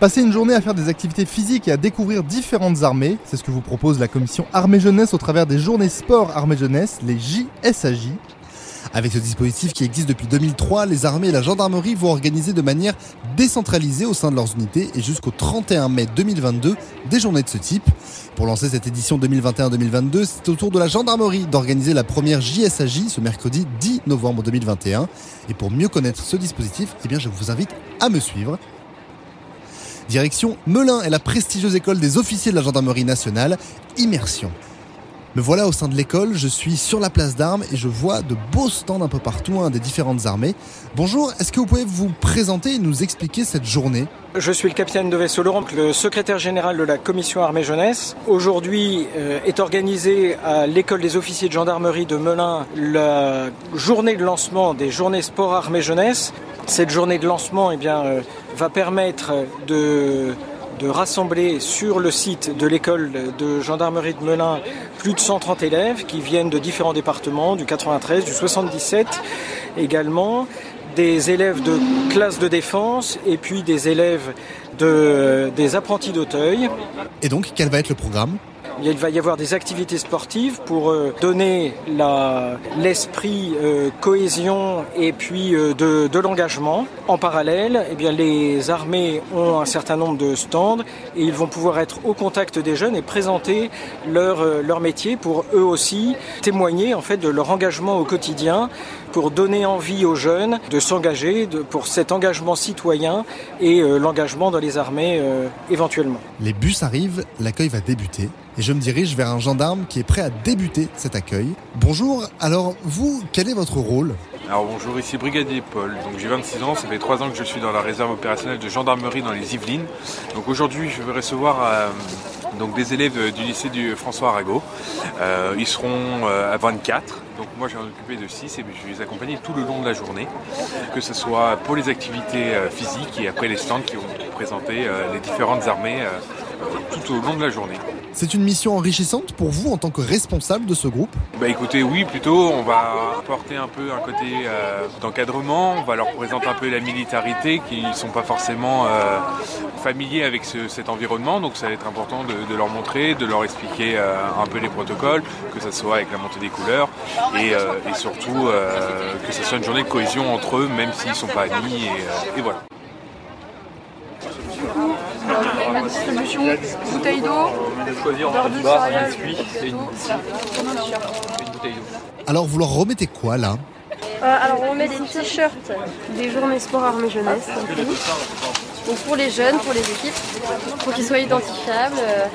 Passer une journée à faire des activités physiques et à découvrir différentes armées, c'est ce que vous propose la commission Armée Jeunesse au travers des journées sport Armée Jeunesse, les JSAJ. Avec ce dispositif qui existe depuis 2003, les armées et la gendarmerie vont organiser de manière décentralisée au sein de leurs unités et jusqu'au 31 mai 2022 des journées de ce type. Pour lancer cette édition 2021-2022, c'est au tour de la gendarmerie d'organiser la première JSAJ ce mercredi 10 novembre 2021. Et pour mieux connaître ce dispositif, eh bien, je vous invite à me suivre. Direction Melun et la prestigieuse école des officiers de la gendarmerie nationale, Immersion. Me voilà au sein de l'école, je suis sur la place d'armes et je vois de beaux stands un peu partout hein, des différentes armées. Bonjour, est-ce que vous pouvez vous présenter et nous expliquer cette journée? Je suis le capitaine de vaisseau Laurent, le secrétaire général de la commission armée jeunesse. Aujourd'hui euh, est organisée à l'école des officiers de gendarmerie de Melun la journée de lancement des journées sport armée jeunesse. Cette journée de lancement eh euh, va permettre de, rassembler sur le site de l'école de gendarmerie de Melun plus de 130 élèves qui viennent de différents départements, du 93, du 77 également, des élèves de classe de défense et puis des élèves de, des apprentis d'Auteuil. Et donc, quel va être le programme? Il va y avoir des activités sportives pour euh, donner l'esprit euh, cohésion et puis euh, de, l'engagement. En parallèle, eh les armées ont un certain nombre de stands et ils vont pouvoir être au contact des jeunes et présenter leur, leur métier pour eux aussi témoigner en fait de leur engagement au quotidien pour donner envie aux jeunes de s'engager pour cet engagement citoyen et l'engagement dans les armées éventuellement. Les bus arrivent, l'accueil va débuter et je me dirige vers un gendarme qui est prêt à débuter cet accueil. Bonjour, alors vous, quel est votre rôle? Alors bonjour, ici Brigadier Paul. Donc j'ai 26 ans, ça fait 3 ans que je suis dans la réserve opérationnelle de gendarmerie dans les Yvelines. Donc aujourd'hui, je vais recevoir euh, donc des élèves du lycée du François Arago. Euh, ils seront euh, à 24. Donc moi j'ai occupé de 6 et je vais les accompagner tout le long de la journée. Que ce soit pour les activités physiques et après les stands qui vont présenter les différentes armées tout au long de la journée. C'est une mission enrichissante pour vous en tant que responsable de ce groupe Bah écoutez, oui, plutôt, on va apporter un peu un côté euh, d'encadrement, on va leur présenter un peu la militarité, qui ne sont pas forcément euh, familiers avec cet environnement, donc ça va être important de, leur montrer, de leur expliquer euh, un peu les protocoles, que ce soit avec la montée des couleurs, et, surtout que ce soit une journée de cohésion entre eux, même s'ils ne sont pas amis, et voilà la distribution, bouteille d'eau, et une, bouteille d'eau. Alors vous leur remettez quoi là? Euh, Alors on met des t-shirts des journées sport armée jeunesse. Donc pour les jeunes, pour les équipes, pour qu'ils soient identifiables euh,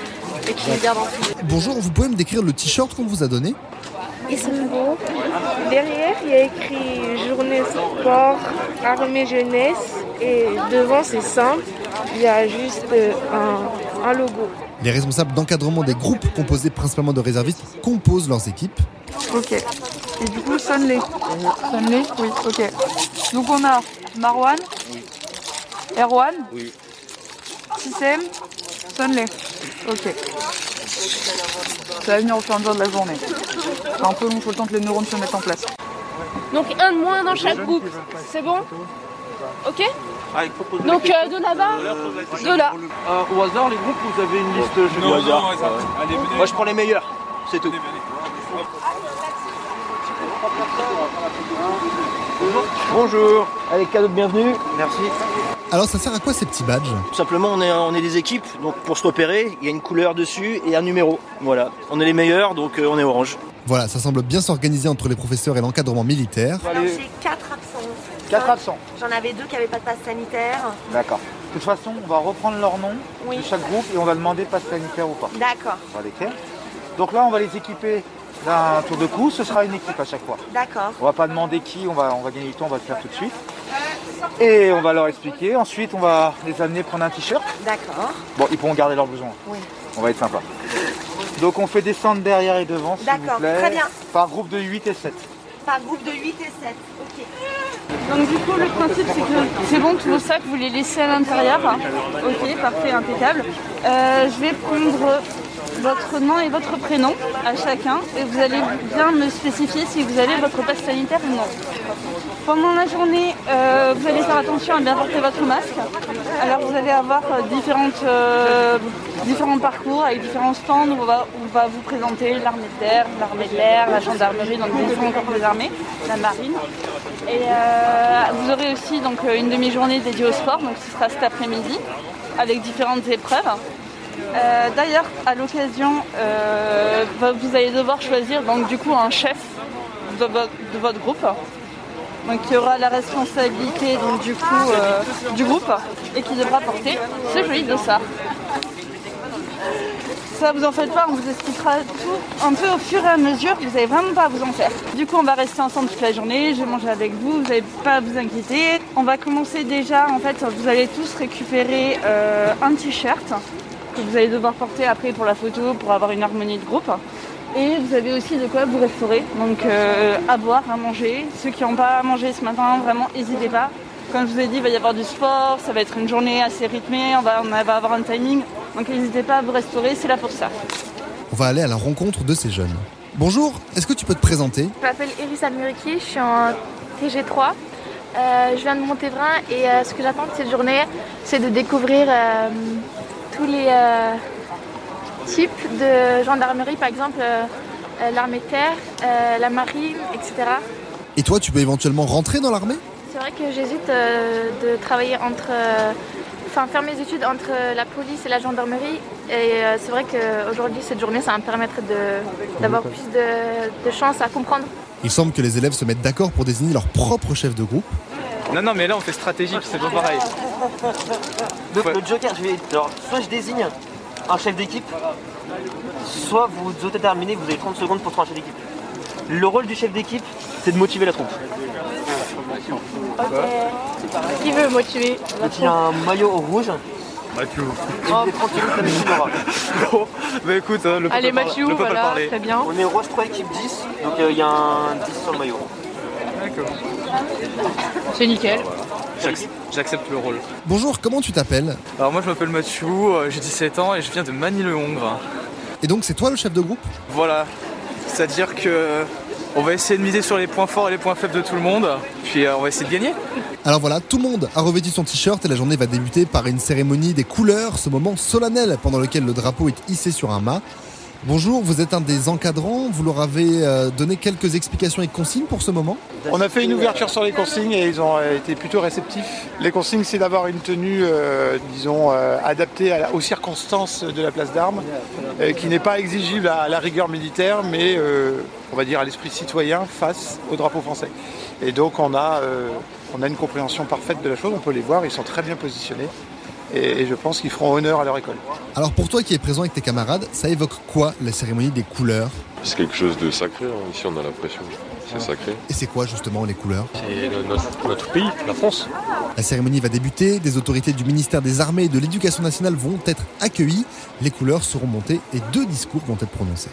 et qu'ils les gardent en Bonjour, vous pouvez me décrire le t-shirt qu'on vous a donné? Ils sont beaux. Derrière, il y a écrit journée sport armée jeunesse et devant c'est simple il y a juste euh, un, logo. Les responsables d'encadrement des groupes composés principalement de réservistes composent leurs équipes. Ok. Et du coup, Sunley. Sunley? Oui, ok. Donc on a Marwan, oui. Erwan, oui. Sissem, Sunley. Ok. Ça va venir au fur et à mesure de la journée. C'est un peu long, il faut le temps que les neurones se mettent en place. Donc un de moins dans chaque groupe, c'est bon? Ok? Donc euh, de là-bas, de là. Euh, au hasard, les groupes, vous avez une liste je non, non, Allez, Moi, je prends les meilleurs, c'est tout. Bonjour. Allez, cadeau de bienvenue. Merci. Alors ça sert à quoi ces petits badges? Tout simplement on est, on est des équipes, donc pour se repérer, il y a une couleur dessus et un numéro. Voilà. On est les meilleurs, donc euh, on est orange. Voilà, ça semble bien s'organiser entre les professeurs et l'encadrement militaire. Alors j'ai 4 absents. 4 absents J'en avais deux qui n'avaient pas de passe sanitaire. D'accord. De toute façon, on va reprendre leur nom de chaque groupe et on va demander passe sanitaire ou pas. D'accord. On va. Donc là, on va les équiper d'un tour de cou. Ce sera une équipe à chaque fois. D'accord. On va pas demander qui, on va, on va gagner du temps, on va le faire tout de suite. Et on va leur expliquer. Ensuite, on va les amener prendre un t-shirt. D'accord. Bon, ils pourront garder leurs besoins. Oui. On va être sympa. Donc on fait descendre derrière et devant, s'il vous plaît. très bien. Par groupe de 8 et 7. Par groupe de 8 et 7, ok. Donc du coup le principe c'est que c'est bon tous vos sacs vous les laissez à l'intérieur. Ok parfait impeccable. Euh, je vais prendre votre nom et votre prénom à chacun et vous allez bien me spécifier si vous avez votre passe sanitaire ou non. Pendant la journée, euh, vous allez faire attention à bien porter votre masque. Alors vous allez avoir euh, euh, différents parcours avec différents stands où on va, on va vous présenter l'armée de terre, l'armée de l'air, la gendarmerie, donc différents corps des armées, la marine. Et euh, vous aurez aussi donc, une demi-journée dédiée au sport, donc ce sera cet après-midi, avec différentes épreuves. D'ailleurs, à l'occasion, vous allez devoir choisir donc du coup un chef de votre groupe. Donc qui aura la responsabilité donc, du coup euh, du groupe et qui devra porter ce joli dossard. Ça vous en faites pas, on vous expliquera tout un peu au fur et à mesure, vous n'avez vraiment pas à vous en faire. Du coup on va rester ensemble toute la journée, je vais manger avec vous, vous n'avez pas à vous inquiéter. On va commencer déjà, en fait vous allez tous récupérer euh, un t-shirt que vous allez devoir porter après pour la photo, pour avoir une harmonie de groupe. Et vous avez aussi de quoi vous restaurer, donc euh, à boire, à manger. Ceux qui n'ont pas à manger ce matin, vraiment n'hésitez pas. Comme je vous ai dit, il va y avoir du sport, ça va être une journée assez rythmée, on va, on va avoir un timing. Donc n'hésitez pas à vous restaurer, c'est là pour ça. On va aller à la rencontre de ces jeunes. Bonjour, est-ce que tu peux te présenter? Je m'appelle Iris Almurici, je suis en TG3. Euh, je viens de Montévrain et euh, ce que j'attends de cette journée, c'est de découvrir euh, tous les euh, types de gendarmerie, par exemple euh, euh, l'armée de terre, euh, la marine, etc. Et toi, tu peux éventuellement rentrer dans l'armée? C'est vrai que j'hésite euh, de travailler entre, euh, enfin faire mes études entre la police et la gendarmerie. Et euh, c'est vrai qu'aujourd'hui, cette journée, ça va me permettre de- d'avoir plus de, de chance à comprendre Il semble que les élèves se mettent d'accord pour désigner leur propre chef de groupe. Non, non, mais là on fait stratégique, c'est pas pareil. Donc le Joker, je vais. Alors, soit je désigne un chef d'équipe, soit vous vous autodéterminez, vous avez 30 secondes pour trouver un chef d'équipe. Le rôle du chef d'équipe, c'est de motiver la troupe. Qui veut motiver il y a un maillot rouge. Mathieu. Et vous avez 30 secondes, ça met Laura. Bon, bah écoute, hein, le Allez, Mathieu, le voilà, très bien. On est Rose 3 équipe 10, donc euh, il y a un 10 sur le maillot. D'accord. C'est nickel. J'ac- J'accepte le rôle. Bonjour, comment tu t'appelles Alors moi je m'appelle Mathieu, euh, j'ai 17 ans et je viens de Manille-le-Hongre. Et donc c'est toi le chef de groupe? Voilà, c'est-à-dire que on va essayer de miser sur les points forts et les points faibles de tout le monde, puis euh, on va essayer de gagner. Alors voilà, tout le monde a revêtu son t-shirt et la journée va débuter par une cérémonie des couleurs, ce moment solennel pendant lequel le drapeau est hissé sur un mât. Bonjour, vous êtes un des encadrants, vous leur avez euh, donné quelques explications et consignes pour ce moment On a fait une ouverture sur les consignes et ils ont été plutôt réceptifs. Les consignes, c'est d'avoir une tenue, euh, disons, euh, adaptée aux circonstances de la place d'armes, qui n'est pas exigible à la rigueur militaire, mais on va dire à l'esprit citoyen face au drapeau français. Et donc on a une compréhension parfaite de la chose, on peut les voir, ils sont très bien positionnés. Et, et je pense qu'ils feront honneur à leur école. Alors pour toi qui es présent avec tes camarades, ça évoque quoi la cérémonie des couleurs? C'est quelque chose de sacré, hein. ici on a l'impression. C'est sacré. Et c'est quoi justement les couleurs? C'est notre, notre pays, la France. La cérémonie va débuter, des autorités du ministère des Armées et de l'Éducation nationale vont être accueillies, les couleurs seront montées et deux discours vont être prononcés.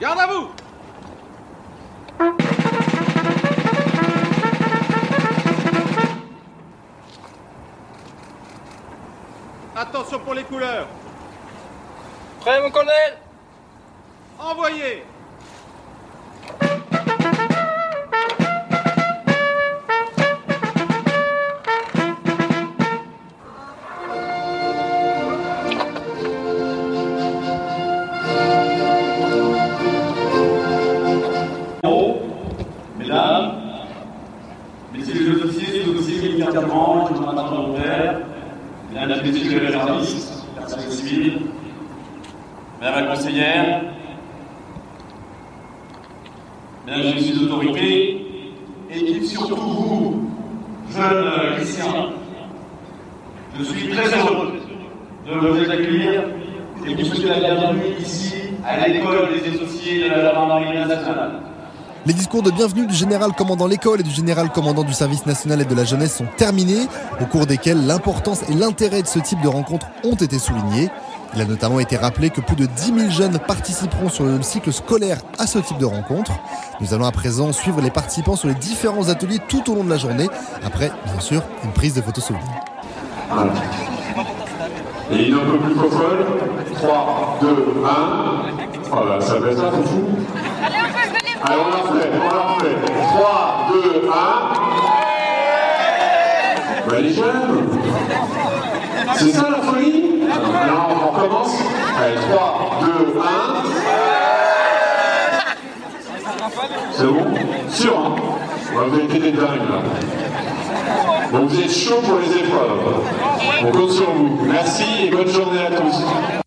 Garde à vous. Attention pour les couleurs. Prêt mon colonel? Envoyez Militaires d'armement, les camarades volontaires, Mesdames et Messieurs les réservistes, personnel civil, Madame la conseillère, Mesdames et Messieurs les autorités, et surtout vous, jeunes lycéens, je suis très heureux de vous accueillir et vous souhaiter la bienvenue ici à l'école des associés de la gendarmerie nationale. Les discours de bienvenue du général commandant l'école et du général commandant du service national et de la jeunesse sont terminés, au cours desquels l'importance et l'intérêt de ce type de rencontre ont été soulignés. Il a notamment été rappelé que plus de 10 000 jeunes participeront sur le cycle scolaire à ce type de rencontre. Nous allons à présent suivre les participants sur les différents ateliers tout au long de la journée, après, bien sûr, une prise de photos souvenirs. Voilà. Et une un peu plus folle. 3, 2, 1. Oh là, ça être là, fou. Allez, on la refait, on la refait. 3, 2, 1. Bah, les C'est ça la folie? Alors, on recommence. Allez, 3, 2, 1. C'est bon? Sûr, hein? Ouais, Vous avez été des dingues, là. Bon, vous êtes chaud pour les épreuves. On compte sur vous. Merci et bonne journée à tous.